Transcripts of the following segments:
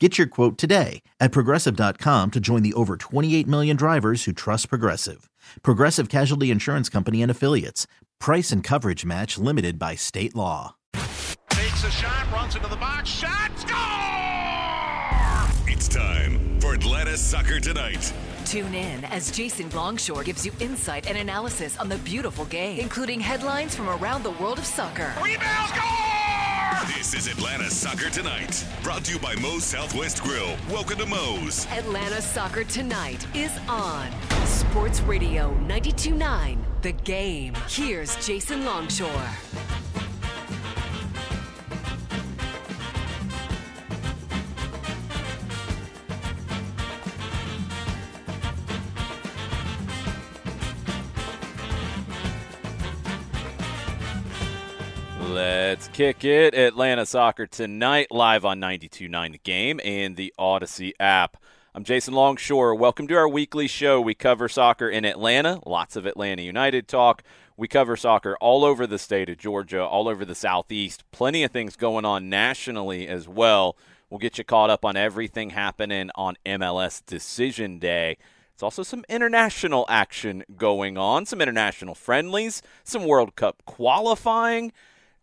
Get your quote today at progressive.com to join the over 28 million drivers who trust Progressive. Progressive Casualty Insurance Company and Affiliates. Price and coverage match limited by state law. Takes a shot, runs into the box, shot, score! It's time for Atlanta Soccer Tonight. Tune in as Jason Longshore gives you insight and analysis on the beautiful game, including headlines from around the world of soccer. Rebound, score! This is Atlanta Soccer Tonight, brought to you by Moe's Southwest Grill. Welcome to Moe's. Atlanta Soccer Tonight is on Sports Radio 92.9 The Game. Here's Jason Longshore. Kick it. Atlanta Soccer tonight, live on 92.9 The Game and the Audacy app. I'm Jason Longshore. Welcome to our weekly show. We cover soccer in Atlanta, lots of Atlanta United talk. We cover soccer all over the state of Georgia, all over the Southeast. Plenty of things going on nationally as well. We'll get you caught up on everything happening on MLS Decision Day. It's also some international action going on, some international friendlies, some World Cup qualifying.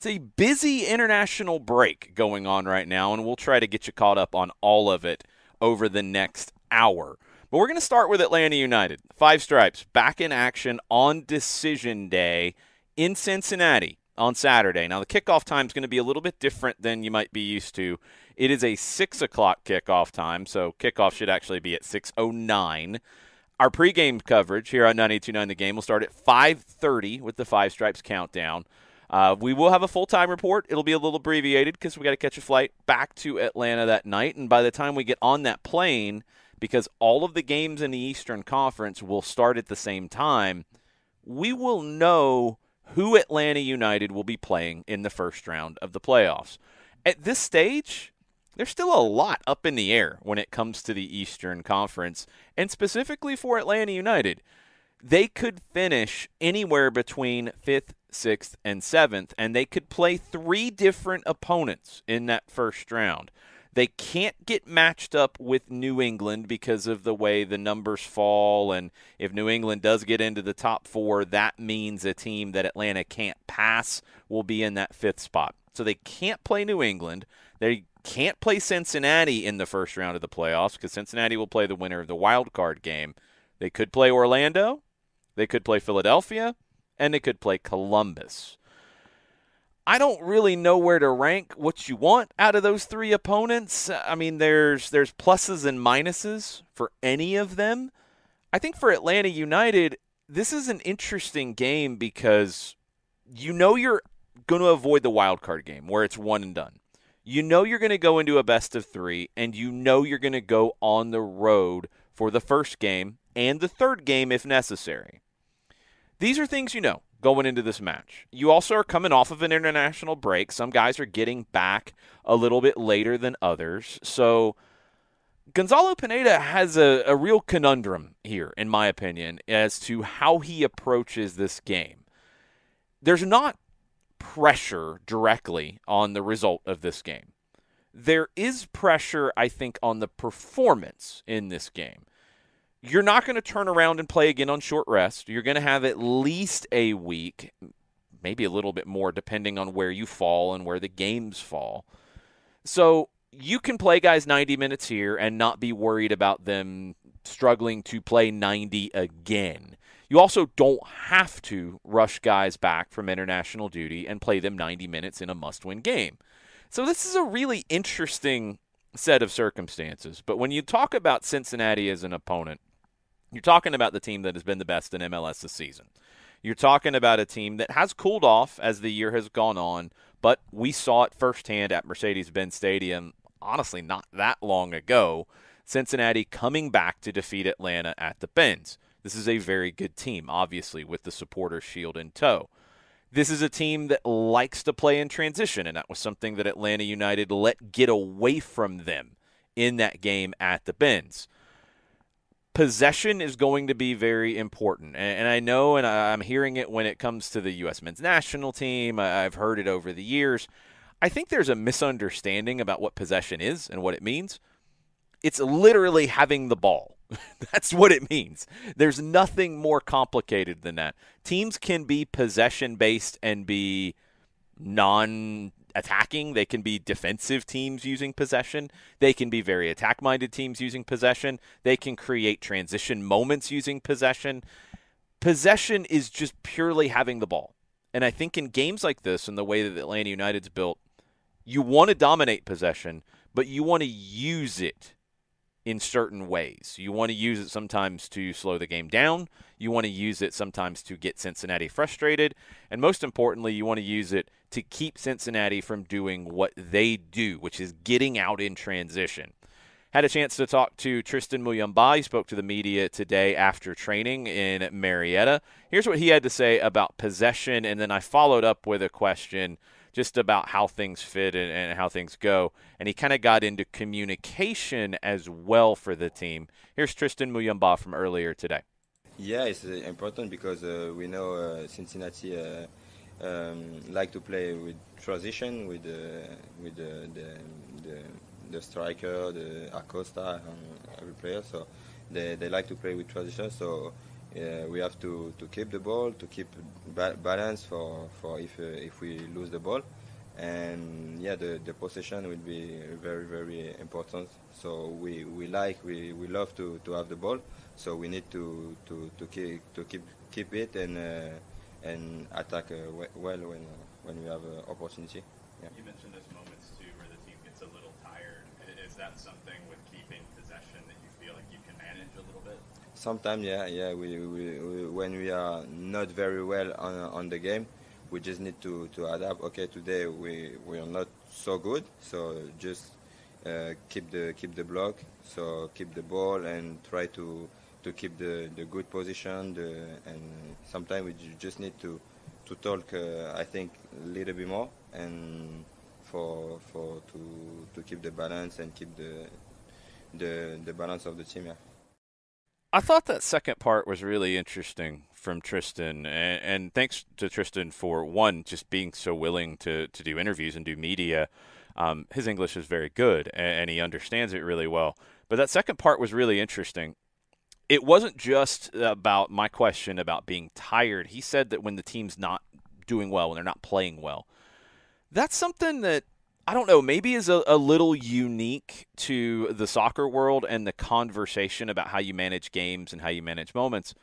It's a busy international break going on right now, and we'll try to get you caught up on all of it over the next hour. But we're going to start with Atlanta United. Five Stripes back in action on decision day in Cincinnati on Saturday. Now, the kickoff time is going to be a little bit different than you might be used to. It is a 6 o'clock kickoff time, so kickoff should actually be at 6.09. Our pregame coverage here on 92.9 The Game will start at 5.30 with the Five Stripes countdown. Uh, we will have a full time report. It'll be a little abbreviated because we got to catch a flight back to Atlanta that night. And by the time we get on that plane, because all of the games in the Eastern Conference will start at the same time, we will know who Atlanta United will be playing in the first round of the playoffs. At this stage, there's still a lot up in the air when it comes to the Eastern Conference, and specifically for Atlanta United. They could finish anywhere between fifth, sixth, and seventh, and they could play three different opponents in that first round. They can't get matched up with New England because of the way the numbers fall. And if New England does get into the top four, that means a team that Atlanta can't pass will be in that fifth spot. So they can't play New England. They can't play Cincinnati in the first round of the playoffs because Cincinnati will play the winner of the wild card game. They could play Orlando. They could play Philadelphia and it could play Columbus. I don't really know where to rank what you want out of those three opponents. I mean, there's there's pluses and minuses for any of them. I think for Atlanta United, this is an interesting game because you know you're going to avoid the wild card game where it's one and done. You know you're going to go into a best of 3 and you know you're going to go on the road for the first game and the third game if necessary. These are things you know going into this match. You also are coming off of an international break. Some guys are getting back a little bit later than others. So Gonzalo Pineda has a, a real conundrum here, in my opinion, as to how he approaches this game. There's not pressure directly on the result of this game. There is pressure, I think, on the performance in this game you're not going to turn around and play again on short rest. You're going to have at least a week, maybe a little bit more, depending on where you fall and where the games fall. So you can play guys 90 minutes here and not be worried about them struggling to play 90 again. You also don't have to rush guys back from international duty and play them 90 minutes in a must win game. So, this is a really interesting set of circumstances. But when you talk about Cincinnati as an opponent, you're talking about the team that has been the best in MLS this season. You're talking about a team that has cooled off as the year has gone on, but we saw it firsthand at Mercedes Benz Stadium, honestly, not that long ago. Cincinnati coming back to defeat Atlanta at the Benz. This is a very good team, obviously, with the supporters' shield in tow. This is a team that likes to play in transition, and that was something that Atlanta United let get away from them in that game at the Benz possession is going to be very important. And, I know, and I'm hearing it when it comes to the U.S. men's national team. I've heard it over the years. I think there's a misunderstanding about what possession is and what it means. It's literally having the ball. That's what it means. There's nothing more complicated than that. Teams can be possession based and be non attacking. They can be defensive teams using possession. They can be very attack minded teams using possession. They can create transition moments using possession. Possession is just purely having the ball. And I think in games like this and the way that Atlanta United's built, you want to dominate possession, but you want to use it in certain ways. You want to use it sometimes to slow the game down. You want to use it sometimes to get Cincinnati frustrated. And most importantly, you want to use it to keep Cincinnati from doing what they do, which is getting out in transition. Had a chance to talk to Tristan Muyumba. He spoke to the media today after training in Marietta. Here's what he had to say about possession, and then I followed up with a question just about how things fit and, and how things go. And he kind of got into communication as well for the team. Here's Tristan Muyumba from earlier today. Yeah, it's uh, important because uh, we know uh, Cincinnati uh, um, like to play with transition with uh, with the, the, the striker, the Acosta, and every player. So they, they like to play with transition. So uh, we have to, to keep the ball, to keep ba- balance for, for if uh, if we lose the ball, and yeah, the, the possession will be very very important. So we, we like we, we love to, to have the ball, so we need to, to, to keep to keep keep it and uh, and attack uh, well when uh, when we have an opportunity. Yeah. You mentioned those moments too where the team gets a little tired. Is that something with keeping possession that you feel like you can manage a little bit? Sometimes, yeah, yeah. We, we, we, when we are not very well on, on the game, we just need to, to adapt. Okay, today we, we are not so good, so just uh, keep the keep the block, so keep the ball and try to to keep the, the good position. The, and sometimes we just need to to talk. Uh, I think a little bit more and for for to to keep the balance and keep the the the balance of the team. Yeah. I thought that second part was really interesting from Tristan, and, and, thanks to Tristan for one just being so willing to to do interviews and do media. Um, his English is very good, and, and he understands it really well. But that second part was really interesting. It wasn't just about my question about being tired. He said that when the team's not doing well, when they're not playing well, that's something that I don't know, maybe is a, a, little unique to the soccer world and the conversation about how you manage games and how you manage moments.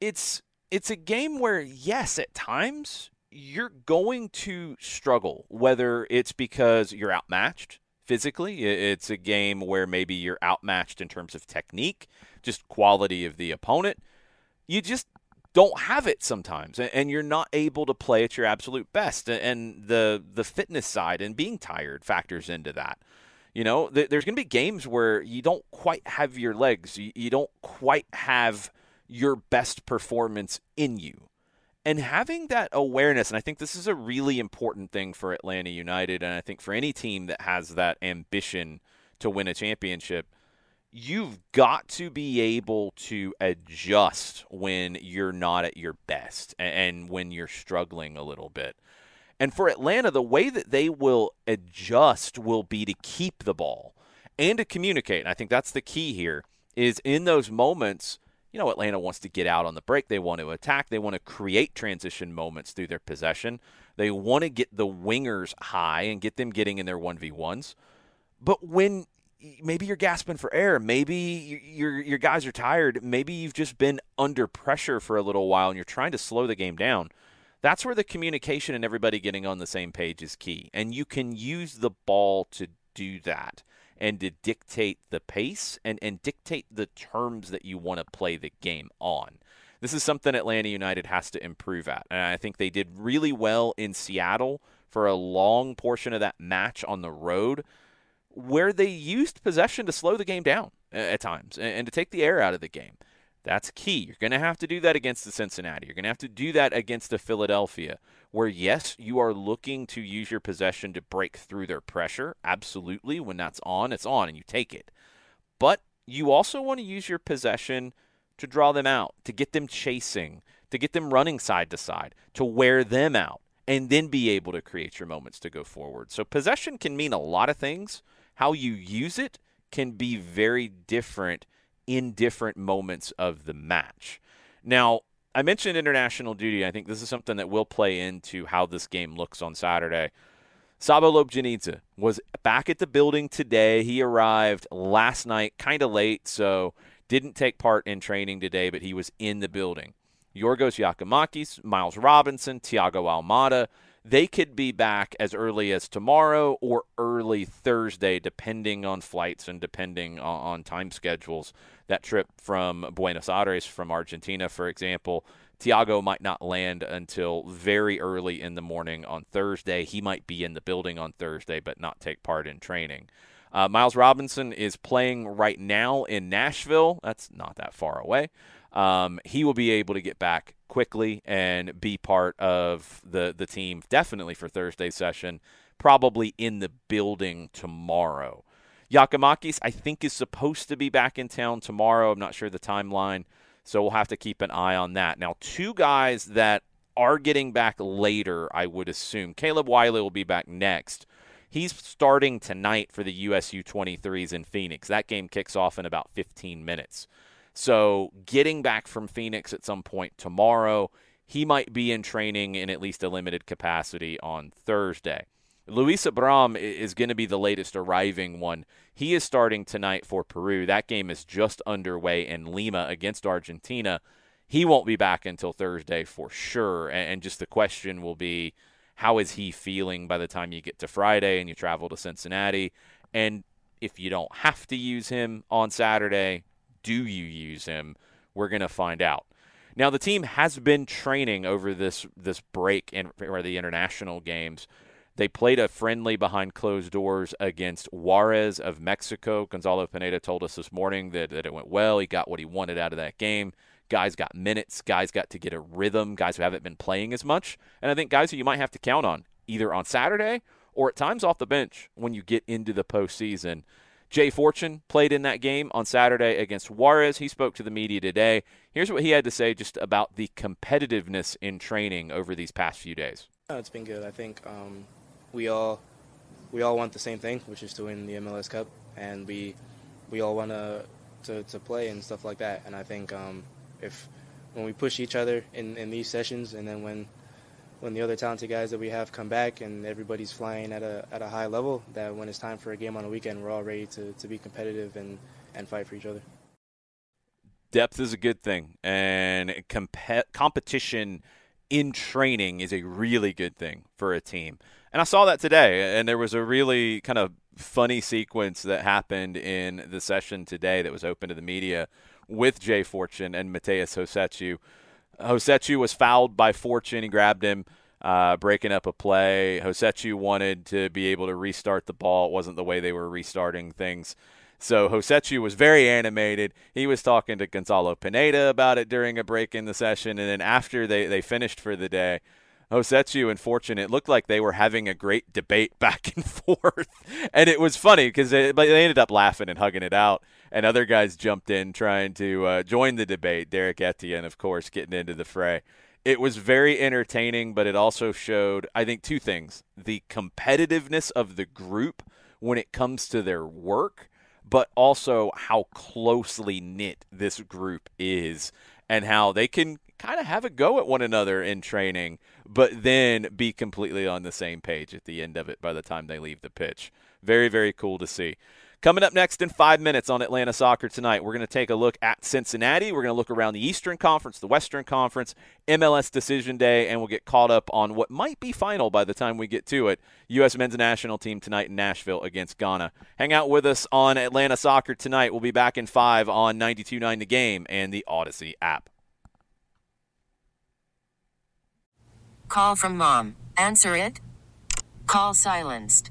It's it's a game where yes, at times you're going to struggle, whether it's because you're outmatched physically, it's a game where maybe you're outmatched in terms of technique, just quality of the opponent. You just don't have it sometimes and you're not able to play at your absolute best and the the fitness side and being tired factors into that. You know there's going to be games where you don't quite have your legs you don't quite have your best performance in you. And having that awareness and i think this is a really important thing for atlanta united and i think for any team that has that ambition to win a championship you've got to be able to adjust when you're not at your best and when you're struggling a little bit. And for Atlanta, the way that they will adjust will be to keep the ball and to communicate. And I think that's the key here is in those moments, you know, Atlanta wants to get out on the break. They want to attack. They want to create transition moments through their possession. They want to get the wingers high and get them getting in their 1v1s. But when maybe you're gasping for air, maybe your your guys are tired, maybe you've just been under pressure for a little while and you're trying to slow the game down. That's where the communication and everybody getting on the same page is key. And you can use the ball to do that and to dictate the pace and, and dictate the terms that you want to play the game on. This is something Atlanta United has to improve at. And I think they did really well in Seattle for a long portion of that match on the road where they used possession to slow the game down at times and to take the air out of the game. That's key. You're going to have to do that against the Cincinnati. You're going to have to do that against the Philadelphia, where, yes, you are looking to use your possession to break through their pressure. Absolutely. When that's on, it's on and you take it. But you also want to use your possession to draw them out, to get them chasing, to get them running side to side, to wear them out, and then be able to create your moments to go forward. So, possession can mean a lot of things. How you use it can be very different in different moments of the match. Now, I mentioned international duty. I think this is something that will play into how this game looks on Saturday. Saba Lobjanidze was back at the building today. He arrived last night, kind of late, so didn't take part in training today, but he was in the building. Yorgos Giakoumakis, Miles Robinson, Thiago Almada, they could be back as early as tomorrow or early Thursday, depending on flights and depending on, on time schedules. That trip from Buenos Aires, from Argentina, for example, Thiago might not land until very early in the morning on Thursday. He might be in the building on Thursday, but not take part in training. Uh, Miles Robinson is playing right now in Nashville. That's not that far away um, he will be able to get back quickly and be part of the the team definitely for Thursday's session. Probably in the building tomorrow. Giakoumakis, I think, is supposed to be back in town tomorrow. I'm not sure the timeline, so we'll have to keep an eye on that. Now, two guys that are getting back later, I would assume. Caleb Wiley will be back next. He's starting tonight for the USU 23s in Phoenix. That game kicks off in about 15 minutes. So getting back from Phoenix at some point tomorrow, he might be in training in at least a limited capacity on Thursday. Luis Abram is going to be the latest arriving one. He is starting tonight for Peru. That game is just underway in Lima against Argentina. He won't be back until Thursday for sure. And just the question will be how is he feeling by the time you get to Friday and you travel to Cincinnati? And if you don't have to use him on Saturday, do you use him? We're going to find out. Now the team has been training over this this break in or the international games. They played a friendly behind closed doors against Juarez of Mexico. Gonzalo Pineda told us this morning that, that it went well. He got what he wanted out of that game. Guys got minutes. Guys got to get a rhythm. Guys who haven't been playing as much. And I think guys who you might have to count on either on Saturday or at times off the bench when you get into the postseason. Jay Fortune played in that game on Saturday against Juarez. He spoke to the media today. Here's what he had to say just about the competitiveness in training over these past few days. it's been good. I think um, we all we all want the same thing, which is to win the MLS Cup, and we we all want to to play and stuff like that. And I think um, if when we push each other in, in these sessions, and then when when the other talented guys that we have come back and everybody's flying at a at a high level, that when it's time for a game on a weekend, we're all ready to, to be competitive and, and fight for each other. Depth is a good thing, and comp- competition in training is a really good thing for a team. And I saw that today, and there was a really kind of funny sequence that happened in the session today that was open to the media with Jay Fortune and Matheus Rossetto Rossetto was fouled by Fortune. He grabbed him, uh, breaking up a play. Rossetto wanted to be able to restart the ball. It wasn't the way they were restarting things. So Rossetto was very animated. He was talking to Gonzalo Pineda about it during a break in the session. And then after they, they finished for the day, Rossetto and Fortune, it looked like they were having a great debate back and forth. and it was funny because they, they ended up laughing and hugging it out and other guys jumped in trying to uh, join the debate. Derrick Etienne, of course, getting into the fray. It was very entertaining, but it also showed, I think, two things the competitiveness of the group when it comes to their work, but also how closely knit this group is and how they can kind of have a go at one another in training, but then be completely on the same page at the end of it by the time they leave the pitch Very, very cool to see. Coming up next in five minutes on Atlanta Soccer tonight, we're going to take a look at Cincinnati. We're going to look around the Eastern Conference, the Western Conference, MLS Decision Day, and we'll get caught up on what might be final by the time we get to it. U.S. men's national team tonight in Nashville against Ghana. Hang out with us on Atlanta Soccer tonight. We'll be back in five on 92.9 The Game and the Audacy app. Call from mom. Answer it. Call silenced.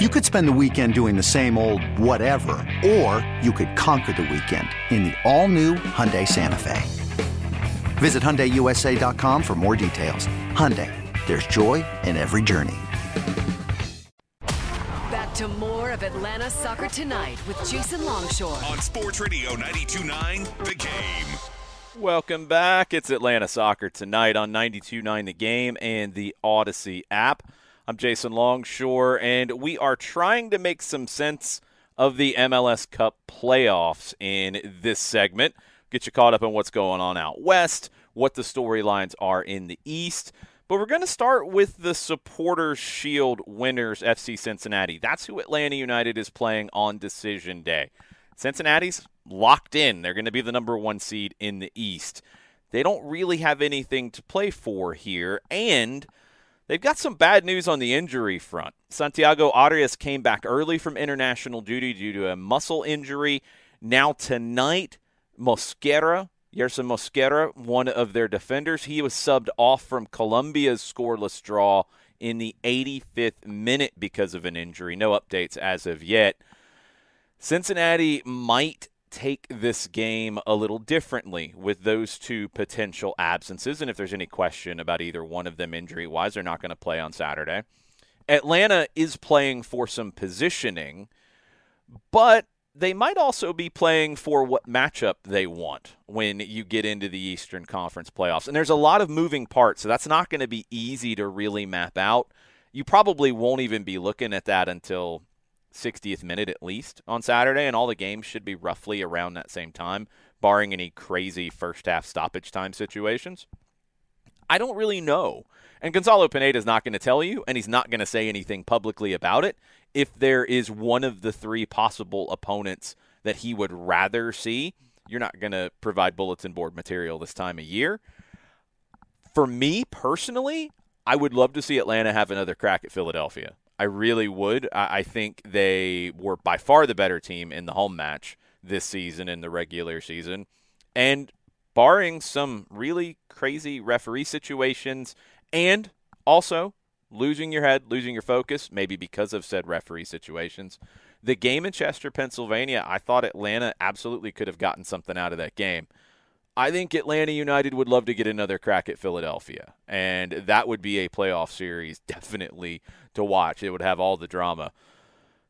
You could spend the weekend doing the same old whatever, or you could conquer the weekend in the all-new Hyundai Santa Fe. Visit HyundaiUSA.com for more details. Hyundai, there's joy in every journey. Back to more of Atlanta Soccer Tonight with Jason Longshore. On Sports Radio 92.9 The Game. Welcome back. It's Atlanta Soccer tonight on 92.9 The Game and the Audacy app. I'm Jason Longshore, and we are trying to make some sense of the MLS Cup playoffs in this segment. Get you caught up on what's going on out west, what the storylines are in the east. But we're going to start with the Supporters Shield winners, FC Cincinnati. That's who Atlanta United is playing on decision day. Cincinnati's locked in. They're going to be the number one seed in the East. They don't really have anything to play for here, and they've got some bad news on the injury front. Santiago Arias came back early from international duty due to a muscle injury. Now, tonight, Mosquera, Yerson Mosquera, one of their defenders, he was subbed off from Colombia's scoreless draw in the 85th minute because of an injury. No updates as of yet. Cincinnati might take this game a little differently with those two potential absences. And if there's any question about either one of them injury wise, they're not going to play on Saturday. Atlanta is playing for some positioning, but they might also be playing for what matchup they want when you get into the Eastern Conference playoffs. And there's a lot of moving parts, so that's not going to be easy to really map out. You probably won't even be looking at that until 60th minute at least on Saturday, and all the games should be roughly around that same time, barring any crazy first half stoppage time situations. I don't really know. And Gonzalo Pineda is not going to tell you, and he's not going to say anything publicly about it if there is one of the three possible opponents that he would rather see. You're not going to provide bulletin board material this time of year. For me personally, I would love to see Atlanta have another crack at Philadelphia. I really would. I, I think they were by far the better team in the home match this season in the regular season. And barring some really crazy referee situations and also losing your head, losing your focus, maybe because of said referee situations. The game in Chester, Pennsylvania, I thought Atlanta absolutely could have gotten something out of that game. I think Atlanta United would love to get another crack at Philadelphia, and that would be a playoff series definitely to watch. It would have all the drama.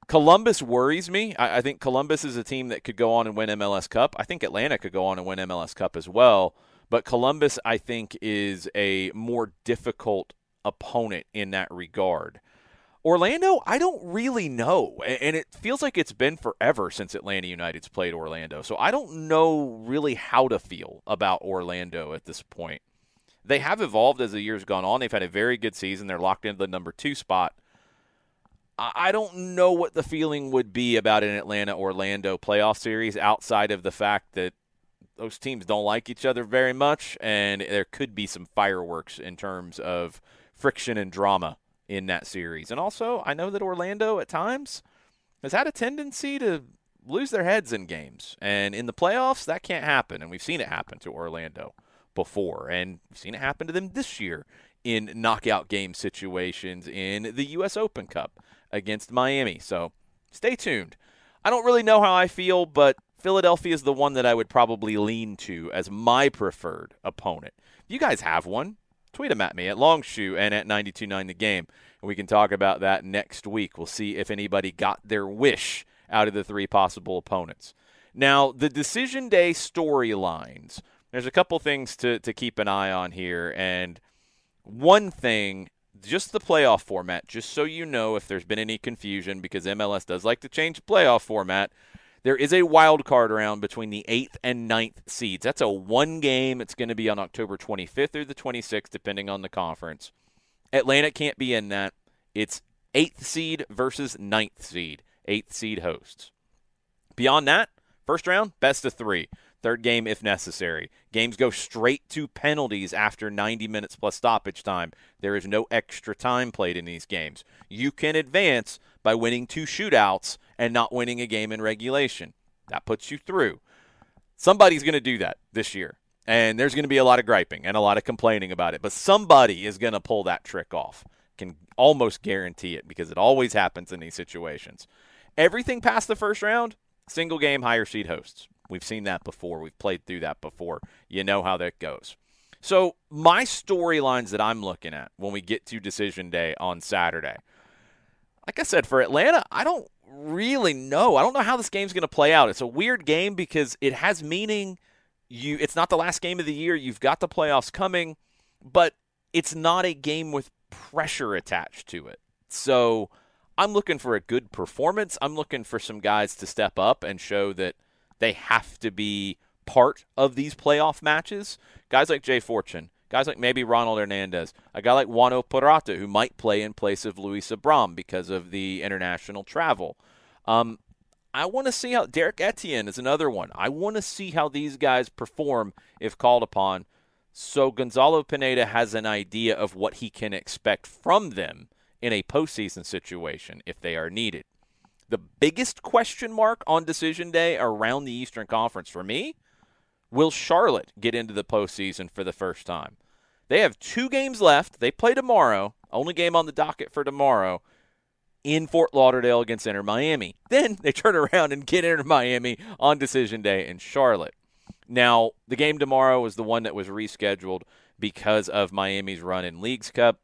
Columbus worries me. I, I, think Columbus is a team that could go on and win MLS Cup. I think Atlanta could go on and win MLS Cup as well. But Columbus, I think, is a more difficult opponent in that regard. Orlando, I don't really know. And it feels like it's been forever since Atlanta United's played Orlando. So I don't know really how to feel about Orlando at this point. They have evolved as the years gone on. They've had a very good season. They're locked into the number two spot. I don't know what the feeling would be about an Atlanta Orlando playoff series outside of the fact that those teams don't like each other very much, and there could be some fireworks in terms of friction and drama in that series. And also, I know that Orlando at times has had a tendency to lose their heads in games. And in the playoffs, that can't happen. And we've seen it happen to Orlando before. And we've seen it happen to them this year in knockout game situations in the U.S. Open Cup against Miami. So stay tuned. I don't really know how I feel, but Philadelphia is the one that I would probably lean to as my preferred opponent. You guys have one, tweet them at me at Longshoe and at 929 The Game. And we can talk about that next week. We'll see if anybody got their wish out of the three possible opponents. Now, the decision day storylines, there's a couple things to, to keep an eye on here. And one thing, just the playoff format, just so you know if there's been any confusion, because MLS does like to change playoff format. There is a wild card round between the 8th and ninth seeds. That's a one game. It's going to be on October 25th or the 26th, depending on the conference. Atlanta can't be in that. It's 8th seed versus ninth seed. 8th seed hosts. Beyond that, first round, best of three. Third game if necessary. Games go straight to penalties after 90 minutes plus stoppage time. There is no extra time played in these games. You can advance by winning two shootouts and not winning a game in regulation. That puts you through. Somebody's going to do that this year. And there's going to be a lot of griping and a lot of complaining about it. But somebody is going to pull that trick off. Can almost guarantee it because it always happens in these situations. Everything past the first round, single game higher seed hosts. We've seen that before. We've played through that before. You know how that goes. So, my storylines that I'm looking at when we get to decision day on Saturday, like I said, for Atlanta, I don't really know. I don't know how this game's going to play out. It's a weird game because it has meaning. You, it's not the last game of the year. You've got the playoffs coming, but it's not a game with pressure attached to it. So, I'm looking for a good performance. I'm looking for some guys to step up and show that – they have to be part of these playoff matches. Guys like Jay Fortune, guys like maybe Ronald Hernandez, a guy like Juanjo Purata who might play in place of Luis Abram because of the international travel. Um, I want to see how Derrick Etienne is another one. I want to see how these guys perform if called upon. So Gonzalo Pineda has an idea of what he can expect from them in a postseason situation if they are needed. The biggest question mark on decision day around the Eastern Conference for me will Charlotte get into the postseason for the first time? They have two games left. They play tomorrow, only game on the docket for tomorrow in Fort Lauderdale against Inter Miami. Then they turn around and get Inter Miami on decision day in Charlotte. Now, the game tomorrow is the one that was rescheduled because of Miami's run in Leagues Cup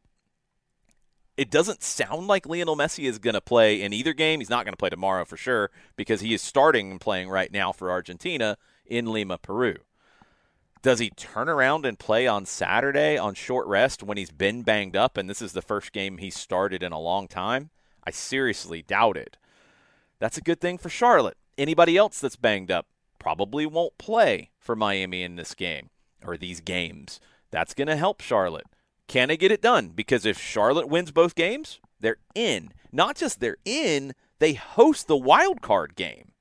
it doesn't sound like Lionel Messi is going to play in either game. He's not going to play tomorrow for sure because he is starting and playing right now for Argentina in Lima, Peru. Does he turn around and play on Saturday on short rest when he's been banged up and this is the first game he started in a long time? I seriously doubt it. That's a good thing for Charlotte. Anybody else that's banged up probably won't play for Miami in this game or these games. That's going to help Charlotte. Can they get it done? Because if Charlotte wins both games, they're in. Not just they're in, they host the wild card game.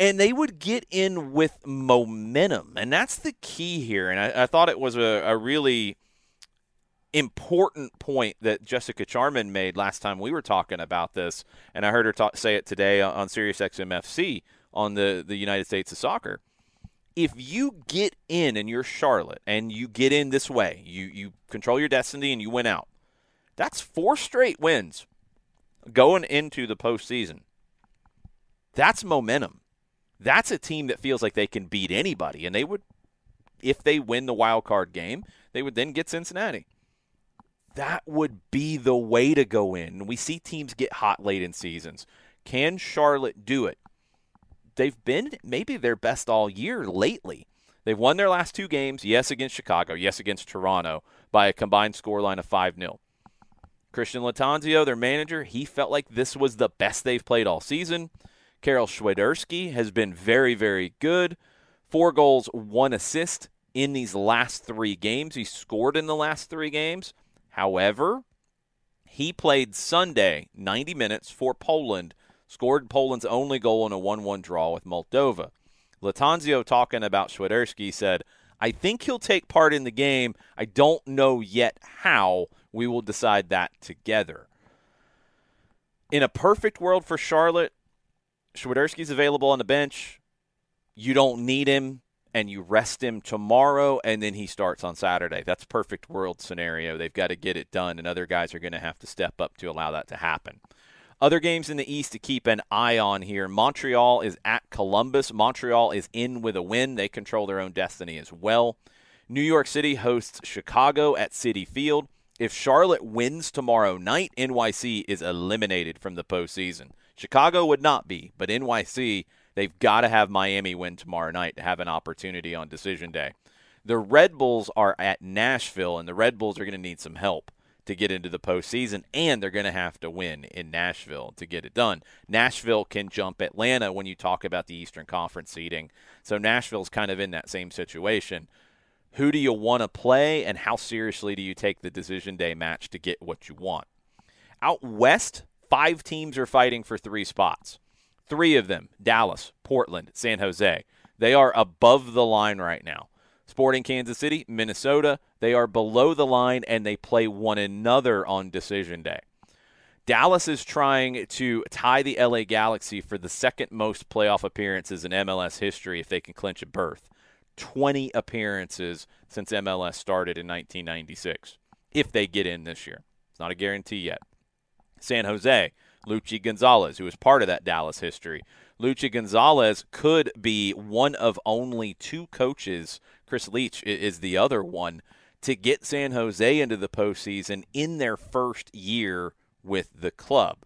And they would get in with momentum. And that's the key here. And I, I thought it was a, a, really important point that Jessica Charman made last time we were talking about this. And I heard her talk, say it today on, on SiriusXM on the, the United States of Soccer if you get in and you're Charlotte and you get in this way, you you control your destiny and you win out. That's four straight wins going into the postseason. That's momentum. That's a team that feels like they can beat anybody, and they would, if they win the wild card game, they would then get Cincinnati. That would be the way to go in. We see teams get hot late in seasons. Can Charlotte do it? they've been maybe their best all year lately. They've won their last two games, yes, against Chicago, yes, against Toronto, by a combined scoreline of 5 0. Christian Lattanzio, their manager, he felt like this was the best they've played all season. Karol Swiderski has been very, very good. Four goals, one assist in these last three games. He scored in the last three games. However, he played Sunday 90 minutes for Poland scored Poland's only goal in a 1 1 draw with Moldova. Lattanzio, talking about Swiderski, said, I think he'll take part in the game. I don't know yet how. We will decide that together. In a perfect world for Charlotte, Swiderski's available on the bench. You don't need him, and you rest him tomorrow, and then he starts on Saturday. That's perfect world scenario. They've got to get it done, and other guys are going to have to step up to allow that to happen. Other games in the East to keep an eye on here. Montreal is at Columbus. Montreal is in with a win. They control their own destiny as well. New York City hosts Chicago at Citi Field. If Charlotte wins tomorrow night, NYC is eliminated from the postseason. Chicago would not be, but NYC, they've got to have Miami win tomorrow night to have an opportunity on decision day. The Red Bulls are at Nashville, and the Red Bulls are going to need some help to get into the postseason, and they're going to have to win in Nashville to get it done. Nashville can jump Atlanta when you talk about the Eastern Conference seeding, so Nashville's kind of in that same situation. Who do you want to play, and how seriously do you take the decision day match to get what you want? Out west, five teams are fighting for three spots. Three of them Dallas, Portland, San Jose. They are above the line right now. Sporting Kansas City, Minnesota, they are below the line and they play one another on decision day. Dallas is trying to tie the LA Galaxy for the second most playoff appearances in MLS history if they can clinch a berth. 20 appearances since MLS started in 1996, if they get in this year. It's not a guarantee yet. San Jose, Luchi Gonzalez, who is part of that Dallas history. Luchi Gonzalez could be one of only two coaches Chris Leitch is the other one to get San Jose into the postseason in their first year with the club.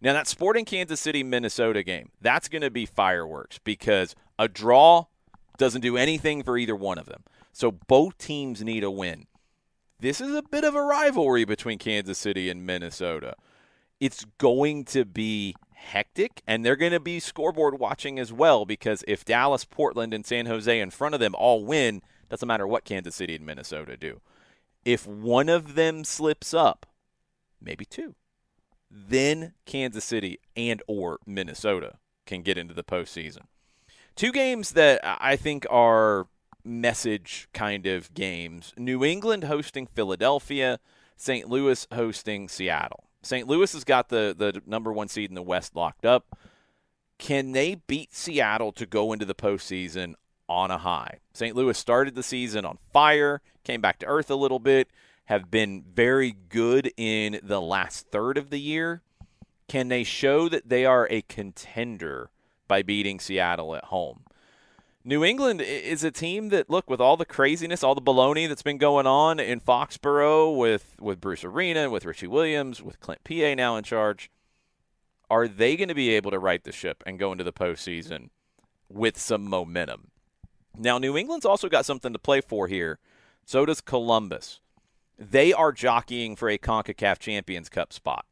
Now, that Sporting Kansas City Minnesota game, that's going to be fireworks because a draw doesn't do anything for either one of them. So both teams need a win. This is a bit of a rivalry between Kansas City and Minnesota. It's going to be hectic, and they're going to be scoreboard watching as well because if Dallas, Portland, and San Jose in front of them all win, doesn't matter what Kansas City and Minnesota do. If one of them slips up, maybe two, then Kansas City and or Minnesota can get into the postseason. Two games that I think are message kind of games. New England hosting Philadelphia, St. Louis hosting Seattle. St. Louis has got the, the number one seed in the West locked up. Can they beat Seattle to go into the postseason on a high? St. Louis started the season on fire, came back to earth a little bit, have been very good in the last third of the year. Can they show that they are a contender by beating Seattle at home? New England is a team that look with all the craziness, all the baloney that's been going on in Foxborough with with Bruce Arena, with Richie Williams, with Clint Peay now in charge. Are they going to be able to right the ship and go into the postseason with some momentum? Now, New England's also got something to play for here. So does Columbus. They are jockeying for a CONCACAF Champions Cup spot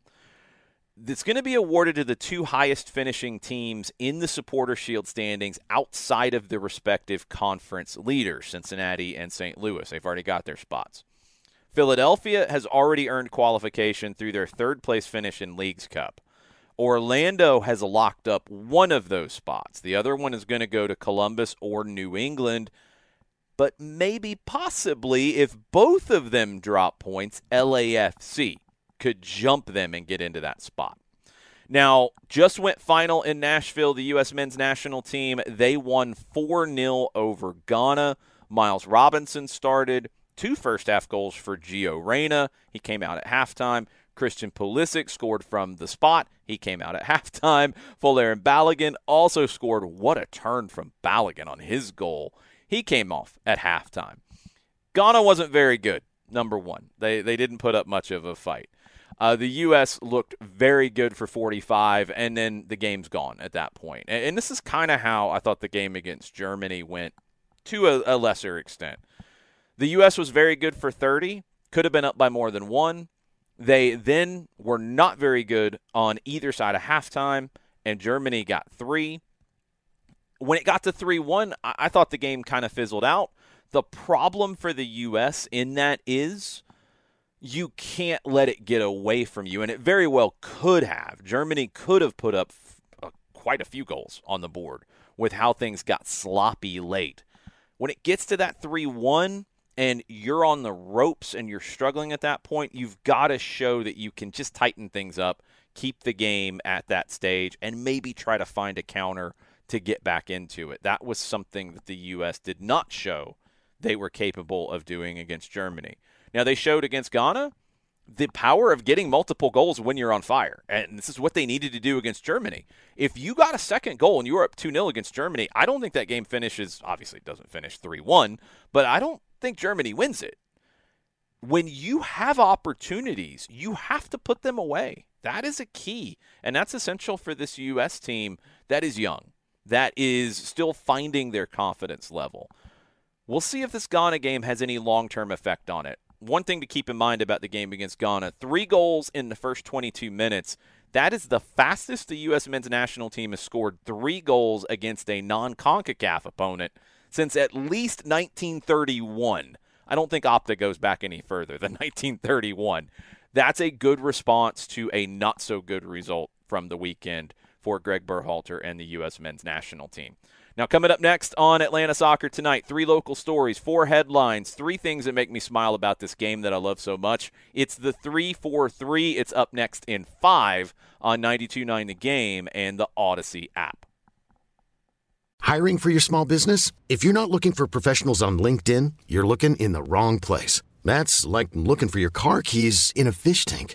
that's going to be awarded to the two highest finishing teams in the supporter shield standings outside of the respective conference leaders, Cincinnati and St. Louis. They've already got their spots. Philadelphia has already earned qualification through their third place finish in Leagues Cup. Orlando has locked up one of those spots. The other one is going to go to Columbus or New England. But maybe, possibly, if both of them drop points, LAFC could jump them and get into that spot. Now, just went final in Nashville, the U.S. men's national team. They won 4 0 over Ghana. Miles Robinson started. Two first half goals for Gio Reyna. He came out at halftime. Christian Pulisic scored from the spot. He came out at halftime. Folarin Balogun also scored. What a turn from Balogun on his goal. He came off at halftime. Ghana wasn't very good, number one. They, they didn't put up much of a fight. Uh, the U.S. looked very good for 45, and then the game's gone at that point. And, and this is kind of how I thought the game against Germany went to a, a lesser extent. The U.S. was very good for 30, could have been up by more than one. They then were not very good on either side of halftime, and Germany got three. When it got to 3 1, I-, I thought the game kind of fizzled out. The problem for the U.S. in that is you can't let it get away from you. And it very well could have. Germany could have put up uh, quite a few goals on the board with how things got sloppy late. When it gets to that 3 1 and you're on the ropes and you're struggling at that point, you've got to show that you can just tighten things up, keep the game at that stage, and maybe try to find a counter to get back into it. That was something that the U.S. did not show they were capable of doing against Germany. Now, they showed against Ghana the power of getting multiple goals when you're on fire. And this is what they needed to do against Germany. If you got a second goal and you were up 2 0 against Germany, I don't think that game finishes, obviously, it doesn't finish 3 1, but I don't think Germany wins it. When you have opportunities, you have to put them away. That is a key. And that's essential for this U.S. team that is young, that is still finding their confidence level. We'll see if this Ghana game has any long term effect on it one thing to keep in mind about the game against Ghana three goals in the first 22 minutes. That is the fastest the U.S. men's national team has scored three goals against a non CONCACAF opponent since at least 1931. I don't think Opta goes back any further than 1931. That's a good response to a not so good result from the weekend for Greg Berhalter and the U.S. men's national team. Now, coming up next on Atlanta Soccer tonight, three local stories, four headlines, three things that make me smile about this game that I love so much. It's the 3 4 3. It's up next in five on 92.9 The Game and the Audacy app. Hiring for your small business? If you're not looking for professionals on LinkedIn, you're looking in the wrong place. That's like looking for your car keys in a fish tank.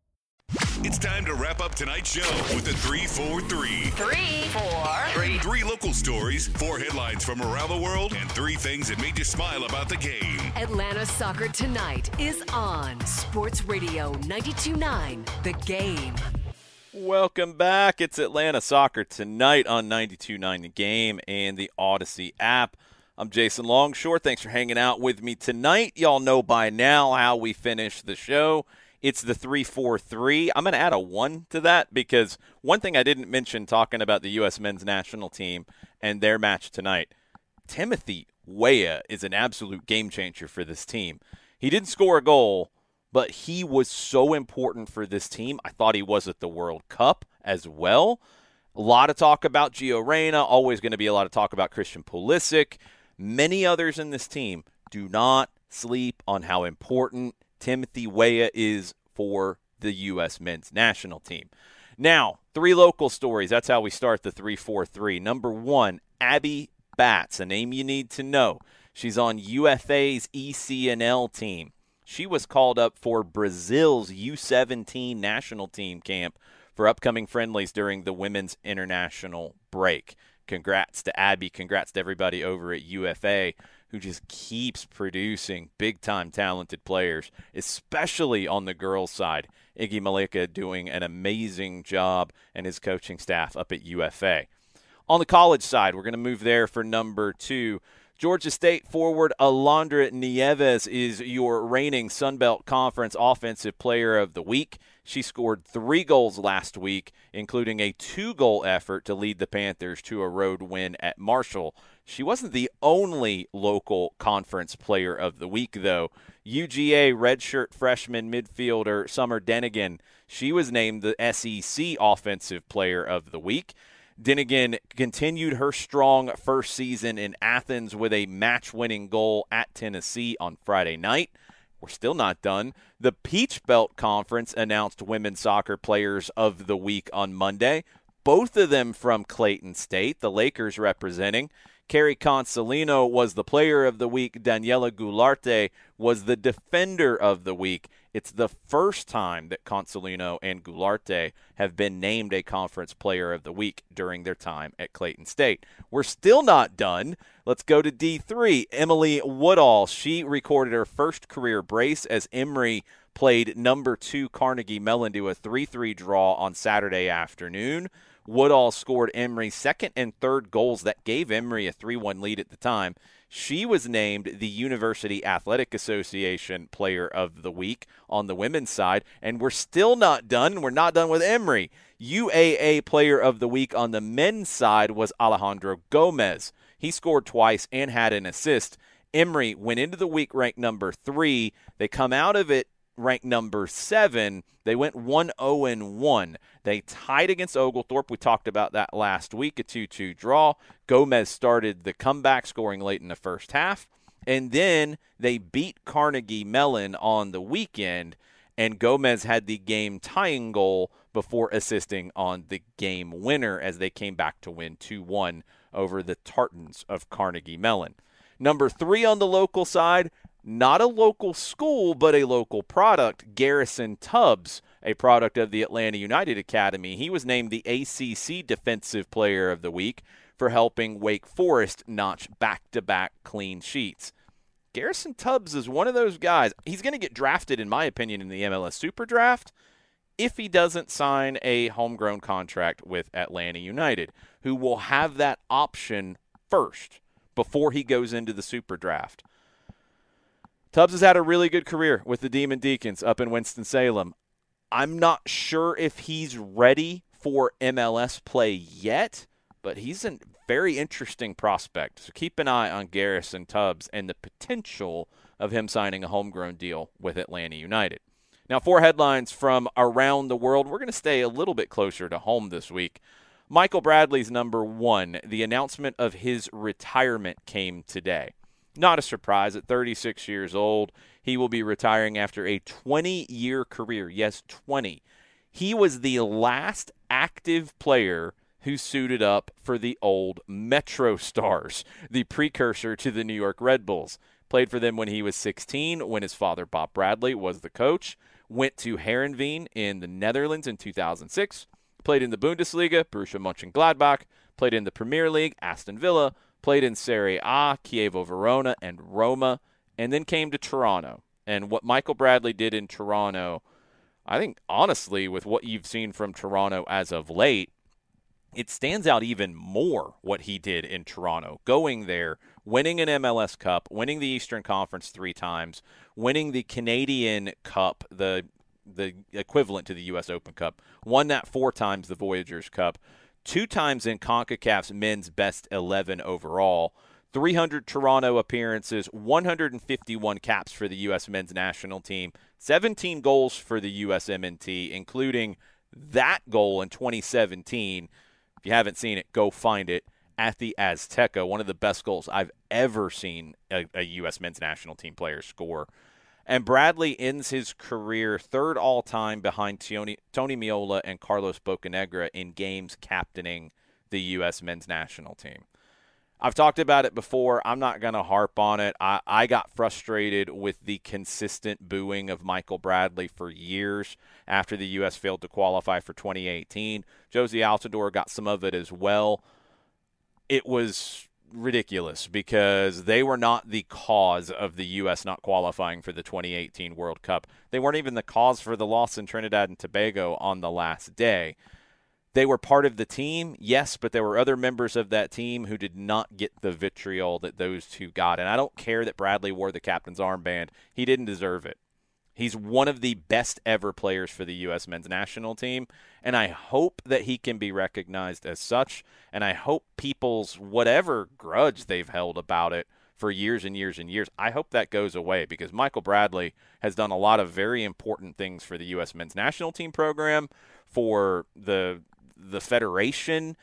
It's time to wrap up tonight's show with the 343. Three, four, Three. Three local stories, four headlines from around the world, and three things that made you smile about the game. Atlanta Soccer Tonight is on Sports Radio 92.9 The Game. Welcome back. It's Atlanta Soccer tonight on 92.9 The Game and the Audacy app. I'm Jason Longshore. Thanks for hanging out with me tonight. Y'all know by now how we finish the show. It's the 343. I'm going to add a 1 to that because one thing I didn't mention talking about the U.S. men's national team and their match tonight Timothy Weah is an absolute game changer for this team. He didn't score a goal, but he was so important for this team. I thought he was at the World Cup as well. A lot of talk about Gio Reyna, always going to be a lot of talk about Christian Pulisic. Many others in this team do not sleep on how important Timothy Weah is for the U.S. men's national team. Now, three local stories. That's how we start the 343. Number one, Abby Batts, a name you need to know. She's on UFA's ECNL team. She was called up for Brazil's U17 national team camp for upcoming friendlies during the women's international break. Congrats to Abby. Congrats to everybody over at UFA who just keeps producing big time talented players, especially on the girls' side. Iggy Malika doing an amazing job and his coaching staff up at UFA. On the college side, we're going to move there for number two. Georgia State forward Alondra Nieves is your reigning Sun Belt Conference Offensive Player of the Week. She scored three goals last week, including a two goal effort to lead the Panthers to a road win at Marshall. She wasn't the only local conference player of the week, though. UGA redshirt freshman midfielder Summer Denigan, she was named the SEC Offensive Player of the Week. Denigan continued her strong first season in Athens with a match winning goal at Tennessee on Friday night. We're still not done. The Peach Belt Conference announced women's soccer players of the week on Monday, both of them from Clayton State, the Lakers representing. Carrie Consolino was the player of the week. Daniela Goularte was the defender of the week. It's the first time that Consolino and Goularte have been named a conference player of the week during their time at Clayton State. We're still not done. Let's go to D3. Emily Woodall, she recorded her first career brace as Emory played number two Carnegie Mellon to a 3 3 draw on Saturday afternoon. Woodall scored Emory's second and third goals that gave Emory a 3 1 lead at the time. She was named the University Athletic Association Player of the Week on the women's side, and we're still not done. We're not done with Emory. UAA Player of the Week on the men's side was Alejandro Gomez. He scored twice and had an assist. Emory went into the week ranked number three. They come out of it ranked number seven. They went 1 0 1. They tied against Oglethorpe. We talked about that last week, a 2 2 draw. Gomez started the comeback, scoring late in the first half. And then they beat Carnegie Mellon on the weekend, and Gomez had the game tying goal before assisting on the game winner as they came back to win 2 1 over the Tartans of Carnegie Mellon. Number three on the local side, not a local school, but a local product, Garrison Tubbs, a product of the Atlanta United Academy. He was named the ACC Defensive Player of the Week for helping Wake Forest notch back to back clean sheets. Garrison Tubbs is one of those guys. He's going to get drafted, in my opinion, in the MLS Super Draft if he doesn't sign a homegrown contract with Atlanta United, who will have that option first before he goes into the Super Draft. Tubbs has had a really good career with the Demon Deacons up in Winston-Salem. I'm not sure if he's ready for MLS play yet, but he's a very interesting prospect. So keep an eye on Garrison Tubbs and the potential of him signing a homegrown deal with Atlanta United. Now, four headlines from around the world. We're going to stay a little bit closer to home this week. Michael Bradley's number one. The announcement of his retirement came today. Not a surprise. At 36 years old, he will be retiring after a 20 year career. Yes, 20. He was the last active player who suited up for the old Metro Stars, the precursor to the New York Red Bulls. Played for them when he was 16, when his father, Bob Bradley, was the coach. Went to Heerenveen in the Netherlands in 2006. Played in the Bundesliga, Borussia Mönchengladbach. Played in the Premier League, Aston Villa played in Serie A, Chievo Verona, and Roma, and then came to Toronto. And what Michael Bradley did in Toronto, I think honestly, with what you've seen from Toronto as of late, it stands out even more what he did in Toronto. Going there, winning an MLS Cup, winning the Eastern Conference three times, winning the Canadian Cup, the the equivalent to the U.S. Open Cup, won that four times, the Voyageurs Cup two times in CONCACAF's men's best 11 overall, 300 Toronto appearances, 151 caps for the U.S. men's national team, 17 goals for the USMNT, including that goal in 2017. If you haven't seen it, go find it at the Azteca. One of the best goals I've ever seen a, a U.S. men's national team player score. And Bradley ends his career third all time behind Tony, Tony Meola and Carlos Bocanegra in games captaining the U.S. men's national team. I've talked about it before. I'm not going to harp on it. I, I got frustrated with the consistent booing of Michael Bradley for years after the U.S. failed to qualify for 2018. Jozy Altidore got some of it as well. It was ridiculous because they were not the cause of the U.S. not qualifying for the 2018 World Cup. They weren't even the cause for the loss in Trinidad and Tobago on the last day. They were part of the team, yes, but there were other members of that team who did not get the vitriol that those two got. And I don't care that Bradley wore the captain's armband, he didn't deserve it. He's one of the best ever players for the U.S. men's national team, and I hope that he can be recognized as such. And I hope people's whatever grudge they've held about it for years and years and years, I hope that goes away because Michael Bradley has done a lot of very important things for the U.S. men's national team program, for the the federation,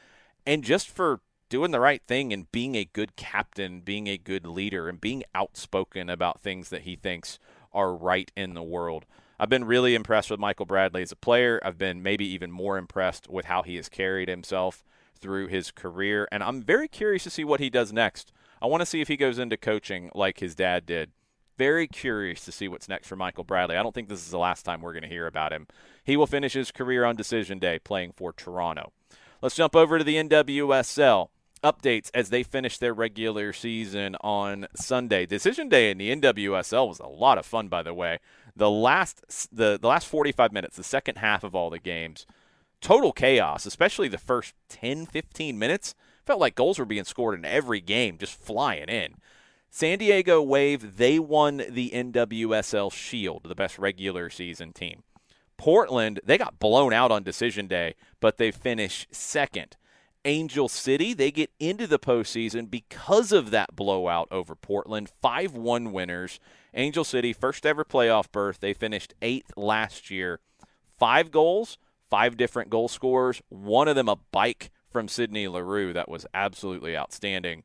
and just for doing the right thing and being a good captain, being a good leader, and being outspoken about things that he thinks are right in the world. I've been really impressed with Michael Bradley as a player. I've been maybe even more impressed with how he has carried himself through his career, and I'm very curious to see what he does next. I want to see if he goes into coaching like his dad did. Very curious to see what's next for Michael Bradley. I don't think this is the last time we're going to hear about him. He will finish his career on decision day playing for Toronto. Let's jump over to the NWSL updates as they finish their regular season on Sunday. Decision day in the NWSL was a lot of fun, by the way. The last the, the last 45 minutes, the second half of all the games, total chaos, especially the first 10, 15 minutes. Felt like goals were being scored in every game, just flying in. San Diego Wave, they won the NWSL Shield, the best regular season team. Portland, they got blown out on decision day, but they finish second. Angel City, they get into the postseason because of that blowout over Portland. 5 1 winners. Angel City, first ever playoff berth. They finished eighth last year. Five goals, five different goal scorers. One of them a bike from Sydney Leroux. that was absolutely outstanding.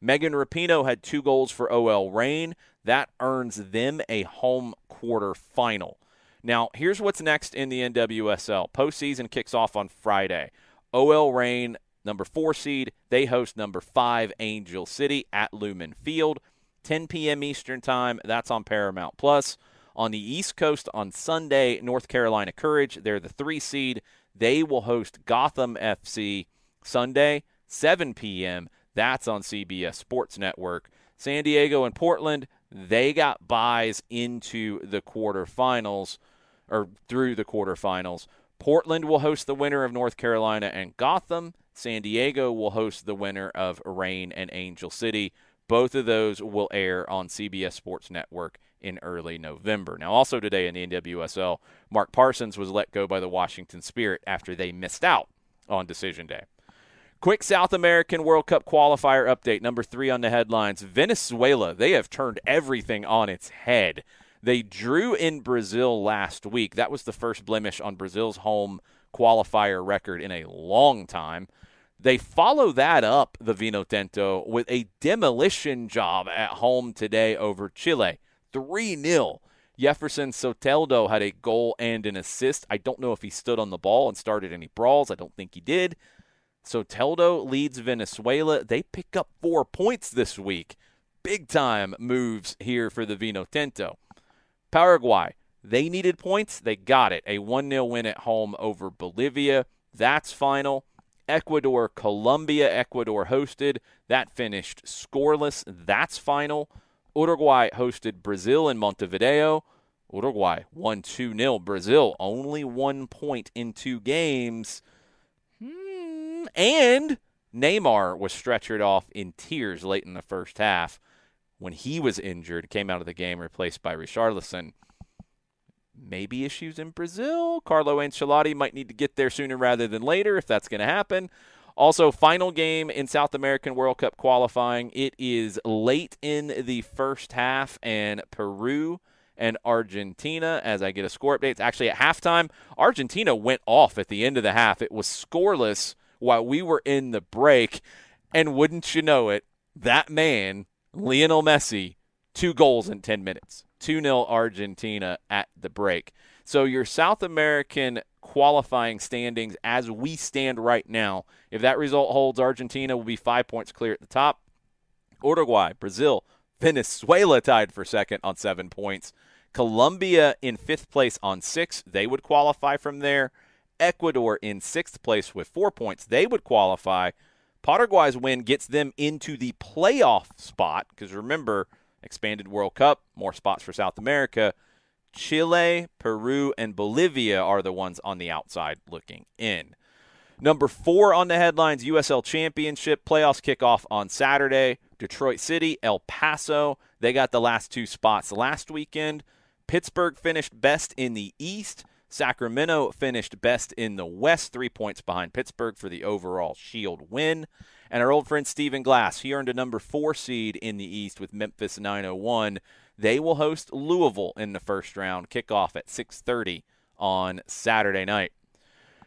Megan Rapinoe had two goals for OL Reign. That earns them a home quarter final. Now, here's what's next in the NWSL. Postseason kicks off on Friday. OL Reign, number four seed, they host number five Angel City at Lumen Field. 10 p.m. Eastern Time. That's on Paramount Plus. On the East Coast on Sunday, North Carolina Courage, they're the three seed. They will host Gotham FC Sunday, 7 p.m. That's on CBS Sports Network. San Diego and Portland, they got buys into the quarterfinals or through the quarterfinals. Portland will host the winner of North Carolina and Gotham. San Diego will host the winner of Reign and Angel City. Both of those will air on CBS Sports Network in early November. Now, also today in the NWSL, Mark Parsons was let go by the Washington Spirit after they missed out on decision day. Quick South American World Cup qualifier update, number three on the headlines. Venezuela, they have turned everything on its head. They drew in Brazil last week. That was the first blemish on Brazil's home qualifier record in a long time. They follow that up, the Vino Tinto, with a demolition job at home today over Chile. 3 0. Jefferson Soteldo had a goal and an assist. I don't know if he stood on the ball and started any brawls. I don't think he did. Soteldo leads Venezuela. They pick up four points this week. Big time moves here for the Vino Tinto. Paraguay, they needed points. They got it. A 1 0 win at home over Bolivia. That's final. Ecuador, Colombia, Ecuador hosted. That finished scoreless. That's final. Uruguay hosted Brazil in Montevideo. Uruguay won 2 0. Brazil only one point in two games. Hmm, and Neymar was stretchered off in tears late in the first half when he was injured, came out of the game replaced by Richarlison. Maybe issues in Brazil. Carlo Ancelotti might need to get there sooner rather than later if that's going to happen. Also, final game in South American World Cup qualifying. It is late in the first half, and Peru and Argentina, as I get a score update. It's actually at halftime. Argentina went off at the end of the half. It was scoreless while we were in the break. And wouldn't you know it, that man, Lionel Messi, two goals in 10 minutes. 2 0 Argentina at the break. So your South American qualifying standings as we stand right now, if that result holds, Argentina will be five points clear at the top. Uruguay, Brazil, Venezuela tied for second on seven points. Colombia in fifth place on six. They would qualify from there. Ecuador in sixth place with four points. They would qualify. Paraguay's win gets them into the playoff spot because remember, expanded World Cup, more spots for South America. Chile, Peru, and Bolivia are the ones on the outside looking in. Number four on the headlines USL Championship playoffs kick off on Saturday. Detroit City, El Paso, they got the last two spots last weekend. Pittsburgh finished best in the East. Sacramento finished best in the West, three points behind Pittsburgh for the overall Shield win. And our old friend Stephen Glass, he earned a number four seed in the East with Memphis 901. They will host Louisville in the first round, kickoff at 6:30 on Saturday night.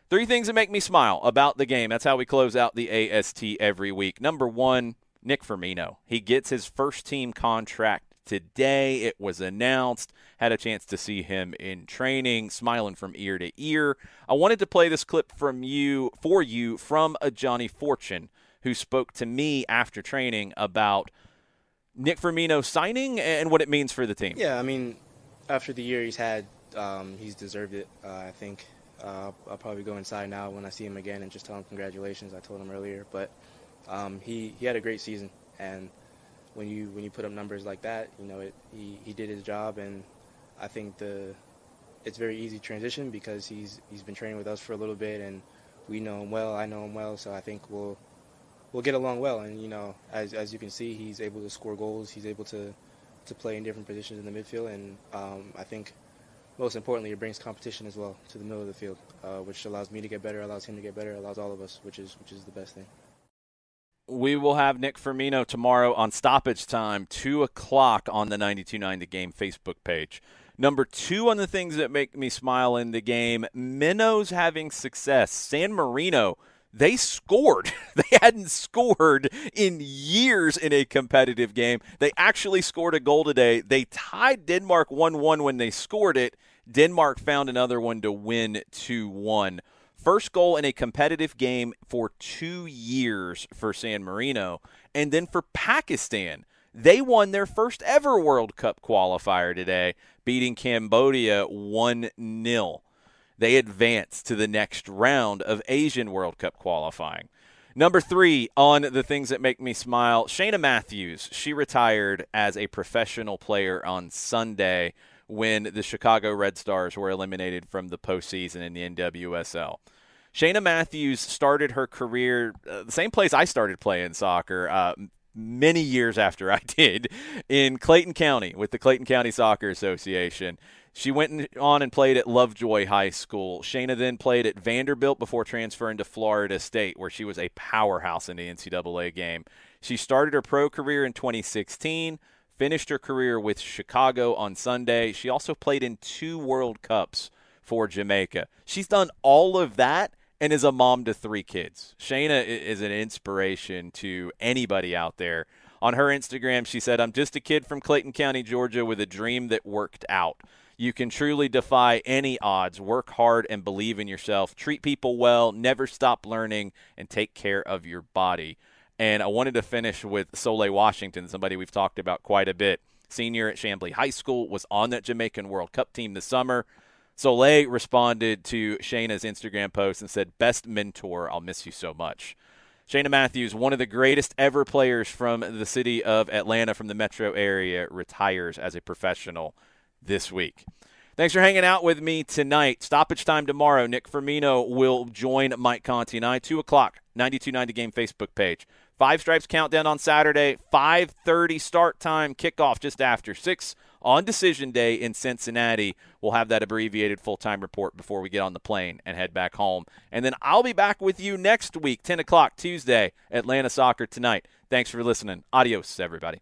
Three things that make me smile about the game. That's how we close out the AST every week. Number one, Nick Firmino. He gets his first team contract today. It was announced. Had a chance to see him in training, smiling from ear to ear. I wanted to play this clip from you for you from Ajani Fortune who spoke to me after training about Nick Firmino signing and what it means for the team. Yeah, I mean, after the year he's had, um, he's deserved it. Uh, I think uh, I'll probably go inside now when I see him again and just tell him congratulations. I told him earlier, but um, he he had a great season, and when you when you put up numbers like that, you know it, he he did his job, and I think the it's very easy transition because he's he's been training with us for a little bit, and we know him well. I know him well, so I think we'll we'll get along well. And you know, as as you can see, he's able to score goals. He's able to to play in different positions in the midfield, and um, I think most importantly, it brings competition as well to the middle of the field, uh, which allows me to get better, allows him to get better, allows all of us, which is which is the best thing. We will have Nick Firmino tomorrow on stoppage time, 2 o'clock on the 92.9 The Game Facebook page. Number two on the things that make me smile in the game, Minnows having success. San Marino, they scored. they hadn't scored in years in a competitive game. They actually scored a goal today. They tied Denmark 1 1 when they scored it. Denmark found another one to win 2 1. First goal in a competitive game for two years for San Marino. And then for Pakistan, they won their first ever World Cup qualifier today, beating Cambodia 1 0. They advance to the next round of Asian World Cup qualifying. Number three on the things that make me smile, Cheyna Matthews. She retired as a professional player on Sunday when the Chicago Red Stars were eliminated from the postseason in the NWSL. Cheyna Matthews started her career uh, the same place I started playing soccer. Uh, many years after I did in Clayton County with the Clayton County Soccer Association. She went on and played at Lovejoy High School. Cheyna then played at Vanderbilt before transferring to Florida State, where she was a powerhouse in the NCAA game. She started her pro career in 2016, finished her career with Chicago on Sunday. She also played in two World Cups for Jamaica. She's done all of that and is a mom to three kids. Cheyna is an inspiration to anybody out there. On her Instagram, she said, I'm just a kid from Clayton County, Georgia, with a dream that worked out. You can truly defy any odds. Work hard and believe in yourself. Treat people well. Never stop learning and take care of your body. And I wanted to finish with Solai Washington, somebody we've talked about quite a bit. Senior at Chamblee High School, was on that Jamaican World Cup team this summer. Solai responded to Cheyna's Instagram post and said, Best mentor, I'll miss you so much. Cheyna Matthews, one of the greatest ever players from the city of Atlanta, from the metro area, retires as a professional this week. Thanks for hanging out with me tonight. Stoppage time tomorrow. Nick Firmino will join Mike Conti and I, 2 o'clock, 92.90 Game Facebook page. Five Stripes Countdown on Saturday, 5.30 start time, kickoff just after 6 on decision day in Cincinnati. We'll have that abbreviated full time report before we get on the plane and head back home. And then I'll be back with you next week, 10 o'clock Tuesday, Atlanta Soccer Tonight. Thanks for listening. Adios, everybody.